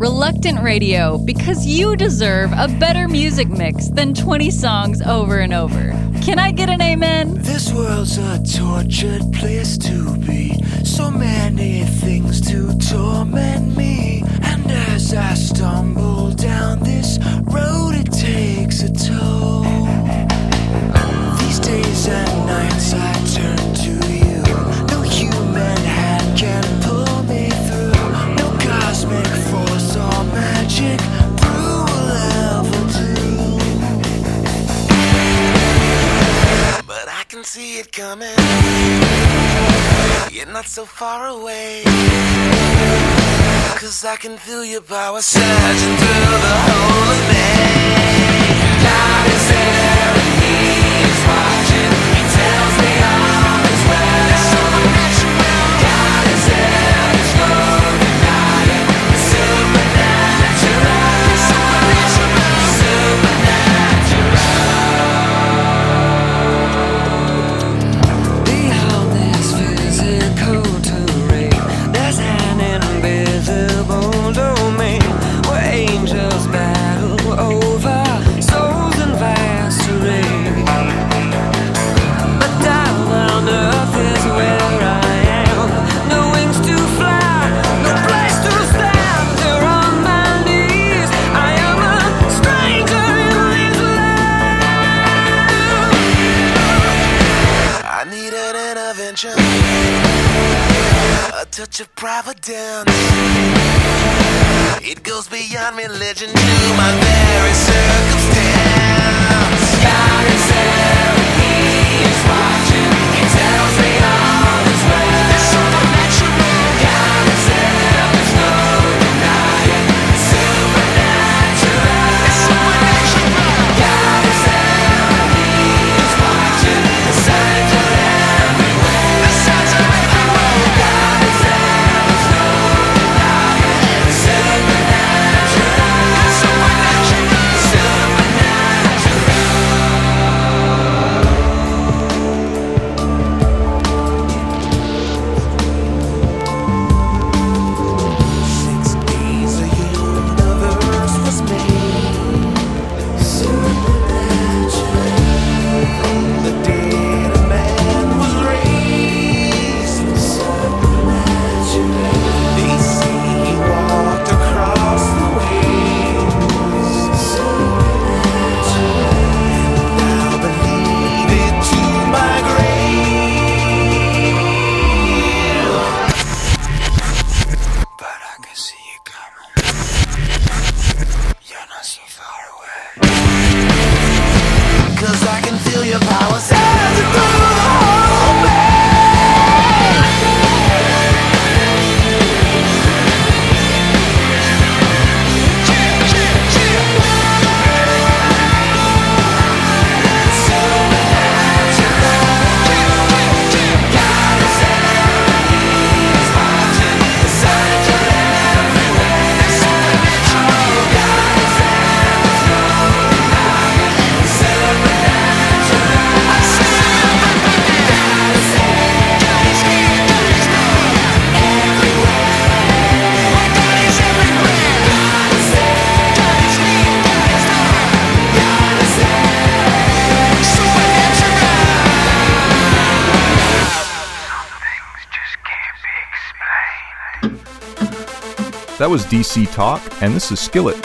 Reluctant Radio, because you deserve a better music mix than 20 songs over and over. Can I get an amen? This world's a tortured place to be. So many things to torment me. And as I stumble down this road, it takes a toll. These days and nights I turn. see it coming. You're not so far away. Cause I can feel your power surging through the whole of me. That was DC Talk, and this is Skillet.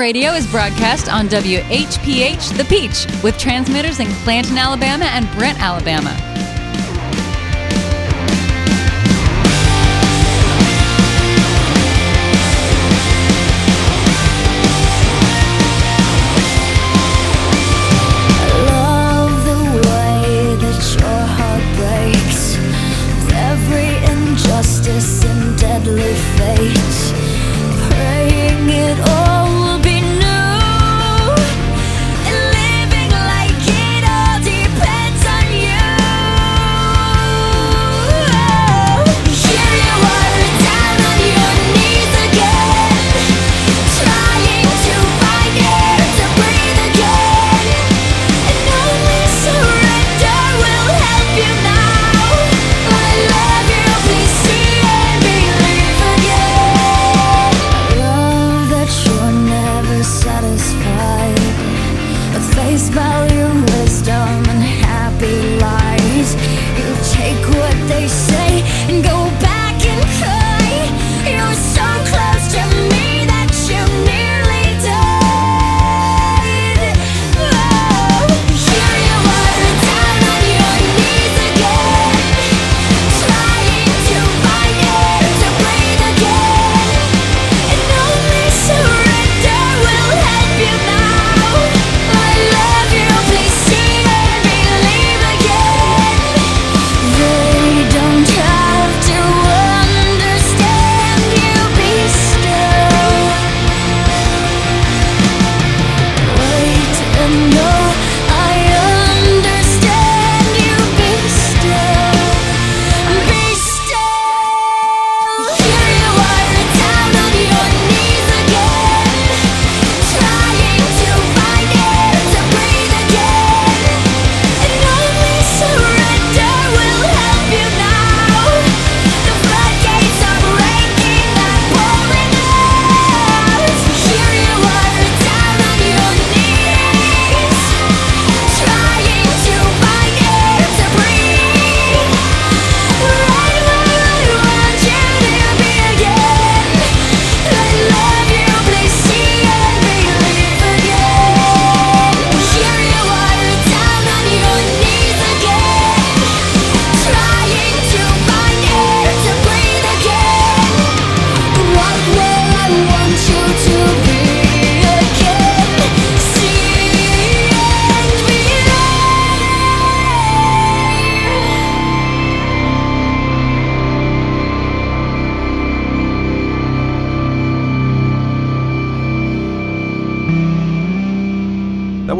Radio is broadcast on WHPH The Peach with transmitters in Clanton, Alabama and Brent, Alabama.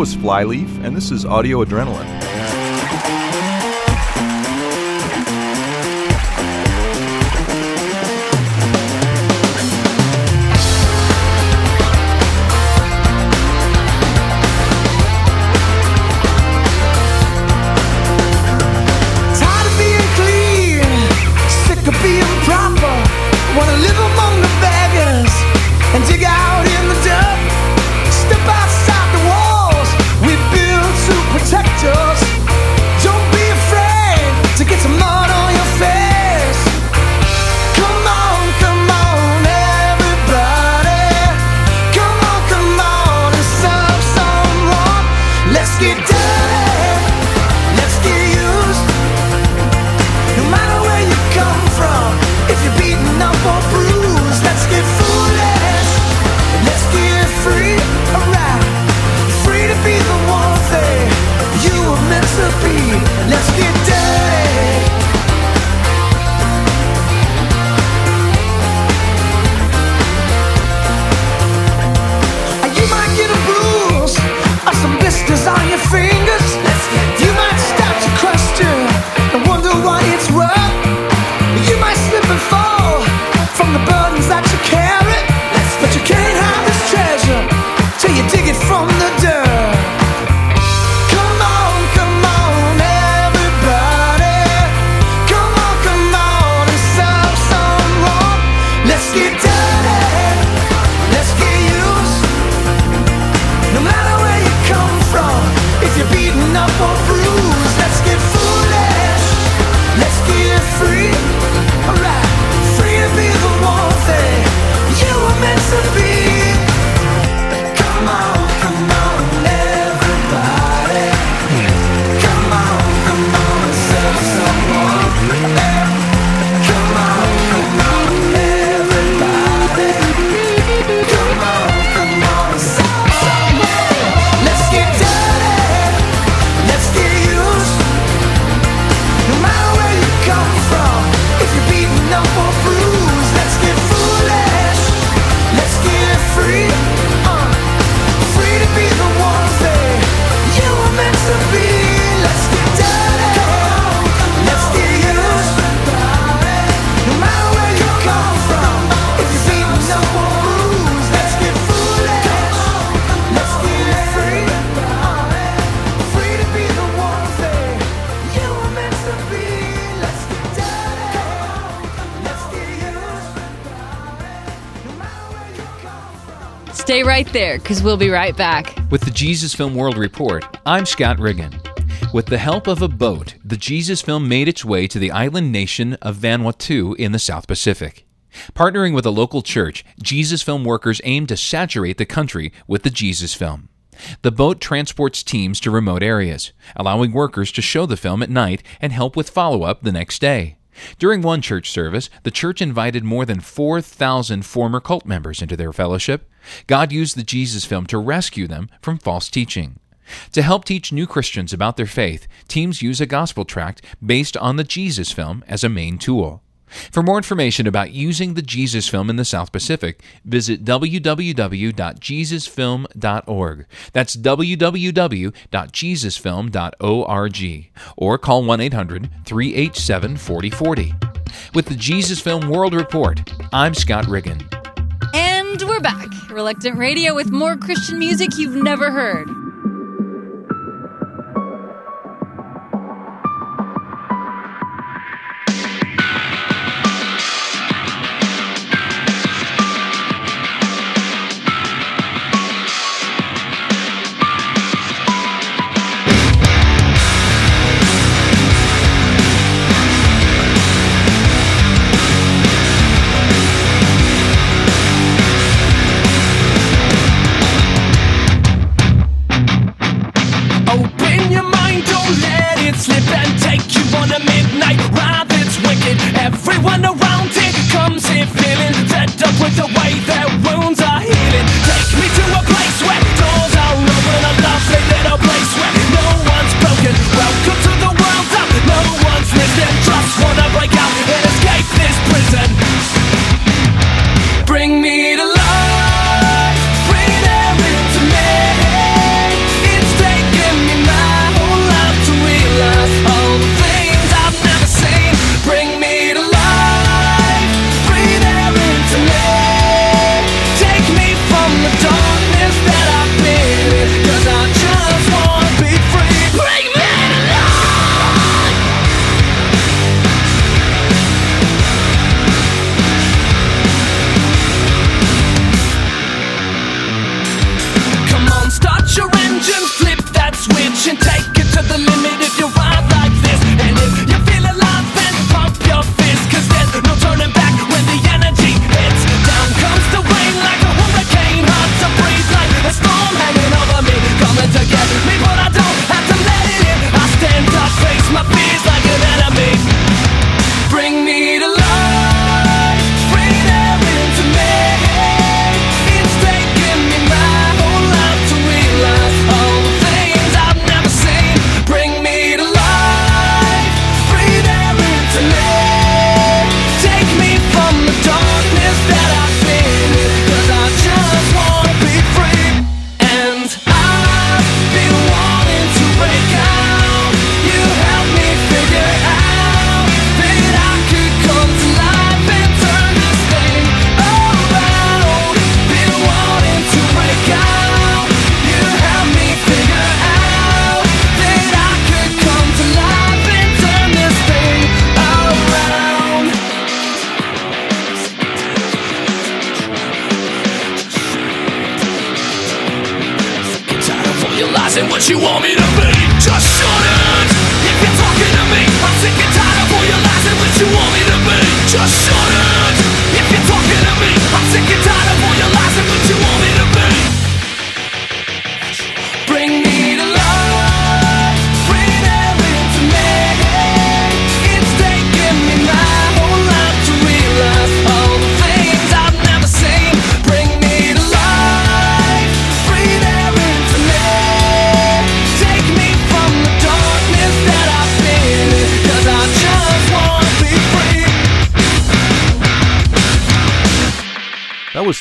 was Flyleaf, and this is Audio Adrenaline. right there because we'll be right back. With the Jesus Film World Report, I'm Scott Riggin. With the help of a boat, the Jesus film made its way to the island nation of Vanuatu in the South Pacific. Partnering with a local church, Jesus film workers aim to saturate the country with the Jesus film. The boat transports teams to remote areas, allowing workers to show the film at night and help with follow up the next day. During one church service, the church invited more than 4,000 former cult members into their fellowship. God used the Jesus film to rescue them from false teaching. To help teach new Christians about their faith, teams use a gospel tract based on the Jesus film as a main tool. For more information about using the Jesus Film in the South Pacific, visit www.jesusfilm.org. That's www.jesusfilm.org or call 1 800 387 4040. With the Jesus Film World Report, I'm Scott Riggin. And we're back. Reluctant Radio with more Christian music you've never heard.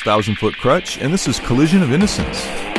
Thousand Foot Krutch, and this is Collision of Innocence.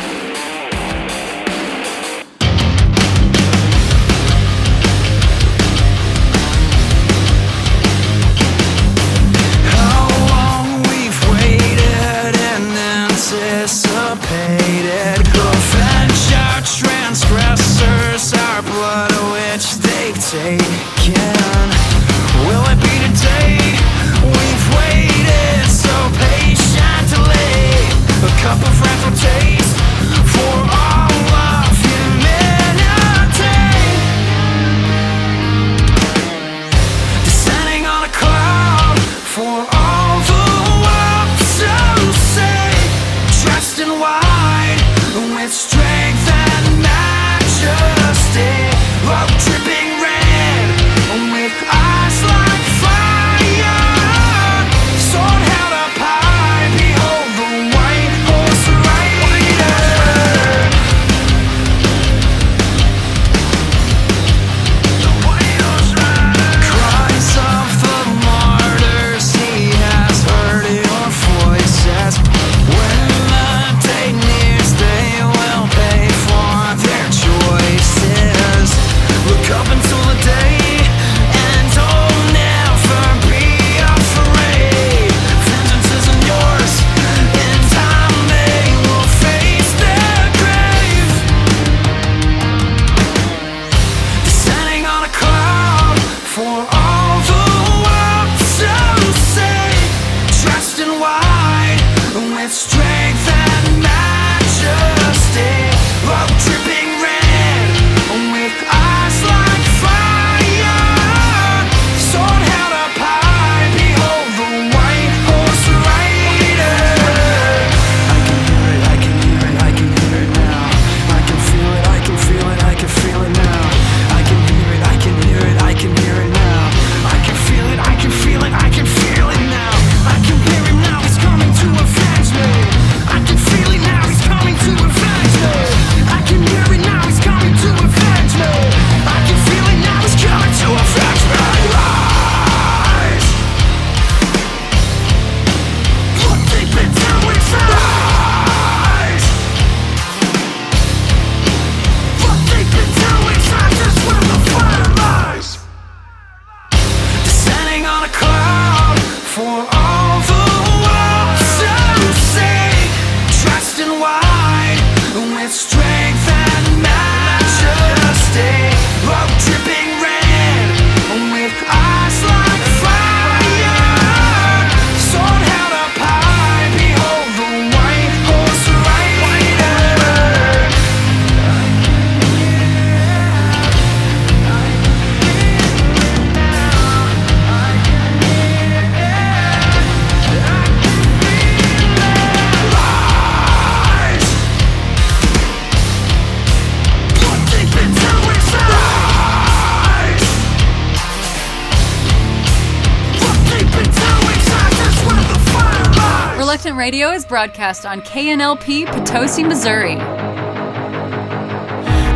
Prison Radio is broadcast on KNLP Potosi, Missouri.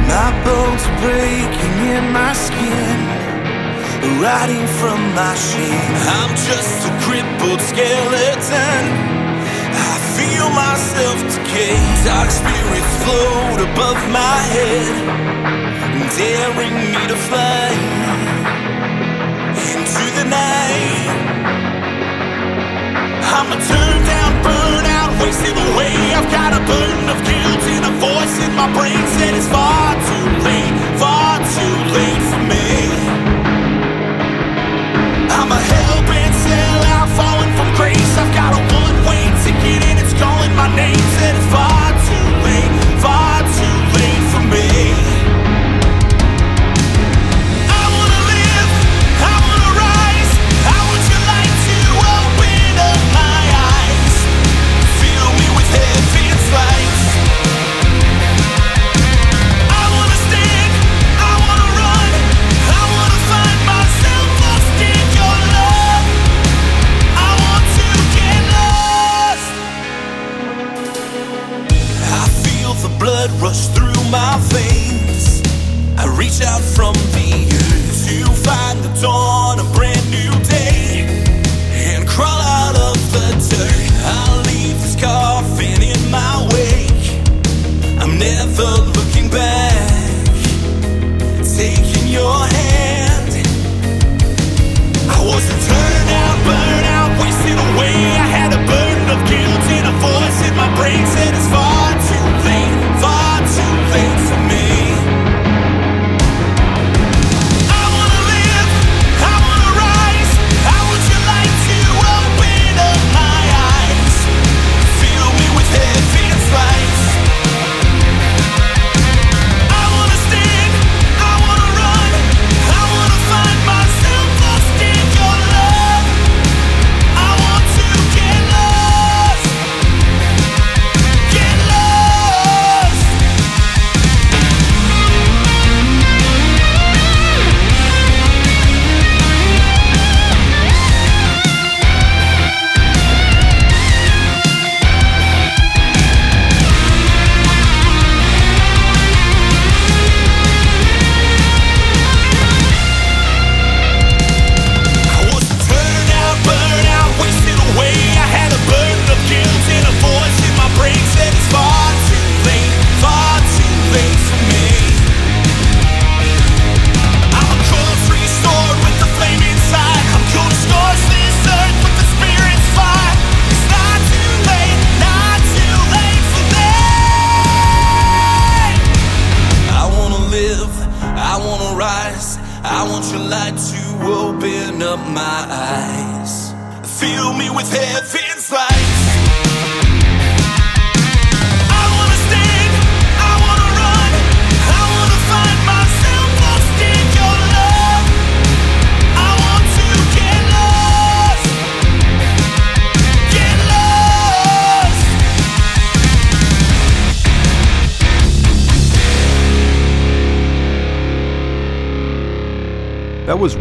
My bones breaking in my skin, riding from my shame. I'm just a crippled skeleton. I feel myself decay. Dark spirits float above my head, daring me to fly into the night. I'ma turn down burn out, wasting away. I've got a burden of guilt and a voice in my brain said it's far too late, far too late for me. I'm a hellbent sellout, falling from grace. I've got a one-way ticket and it's calling my name, said it's far.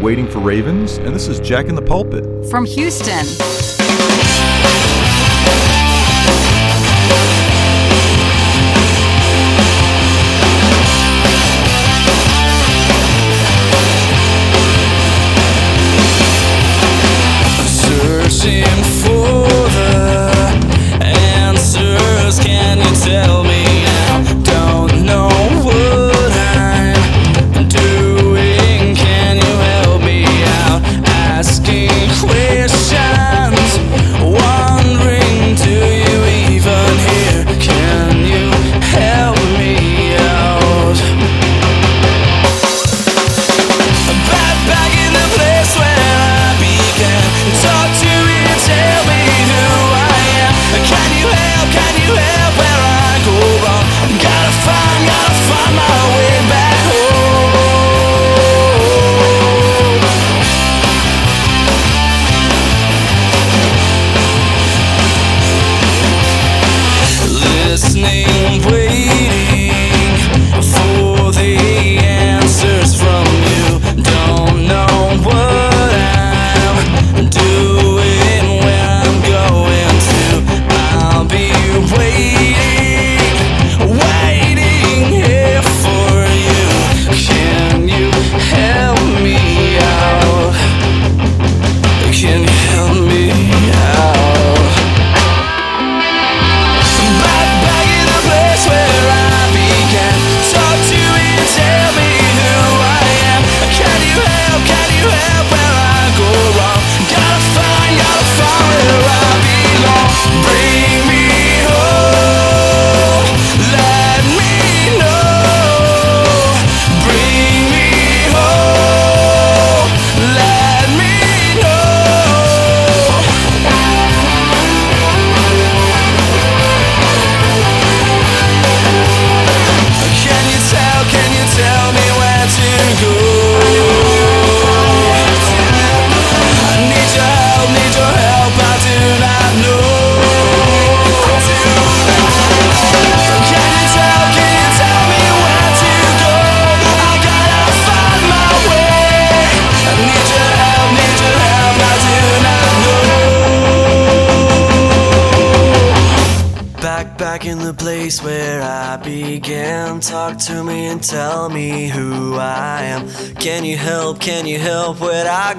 Waiting for Ravens, and this is Jack in the Pulpit. From Houston. searching for the answers. Can you tell?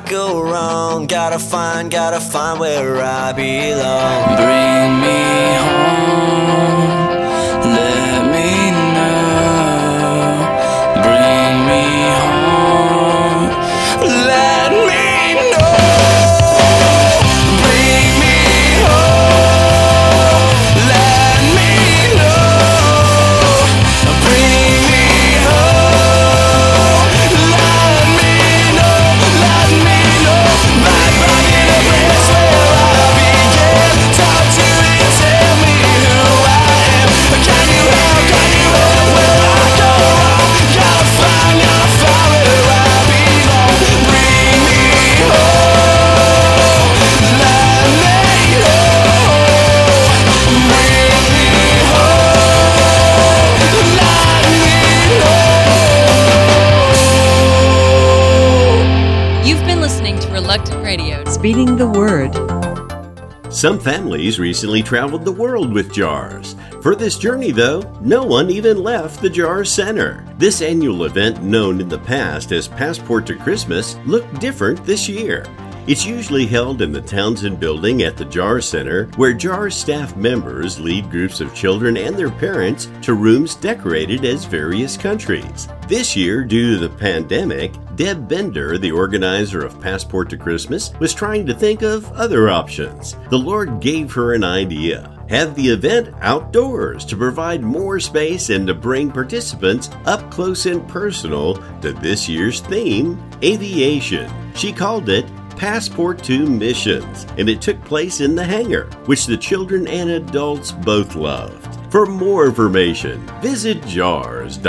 go wrong. Gotta find, gotta find where I belong. Bring me home. Some families recently traveled the world with JAARS. For this journey, though, no one even left the JAARS Center. This annual event, known in the past as Passport to Christmas, looked different this year. It's usually held in the Townsend Building at the JAARS Center, where JAARS staff members lead groups of children and their parents to rooms decorated as various countries. This year, due to the pandemic, Deb Bender, the organizer of Passport to Christmas, was trying to think of other options. The Lord gave her an idea. Have the event outdoors to provide more space and to bring participants up close and personal to this year's theme, aviation. She called it Passport to Missions, and it took place in the hangar, which the children and adults both loved. For more information, visit jaars.org.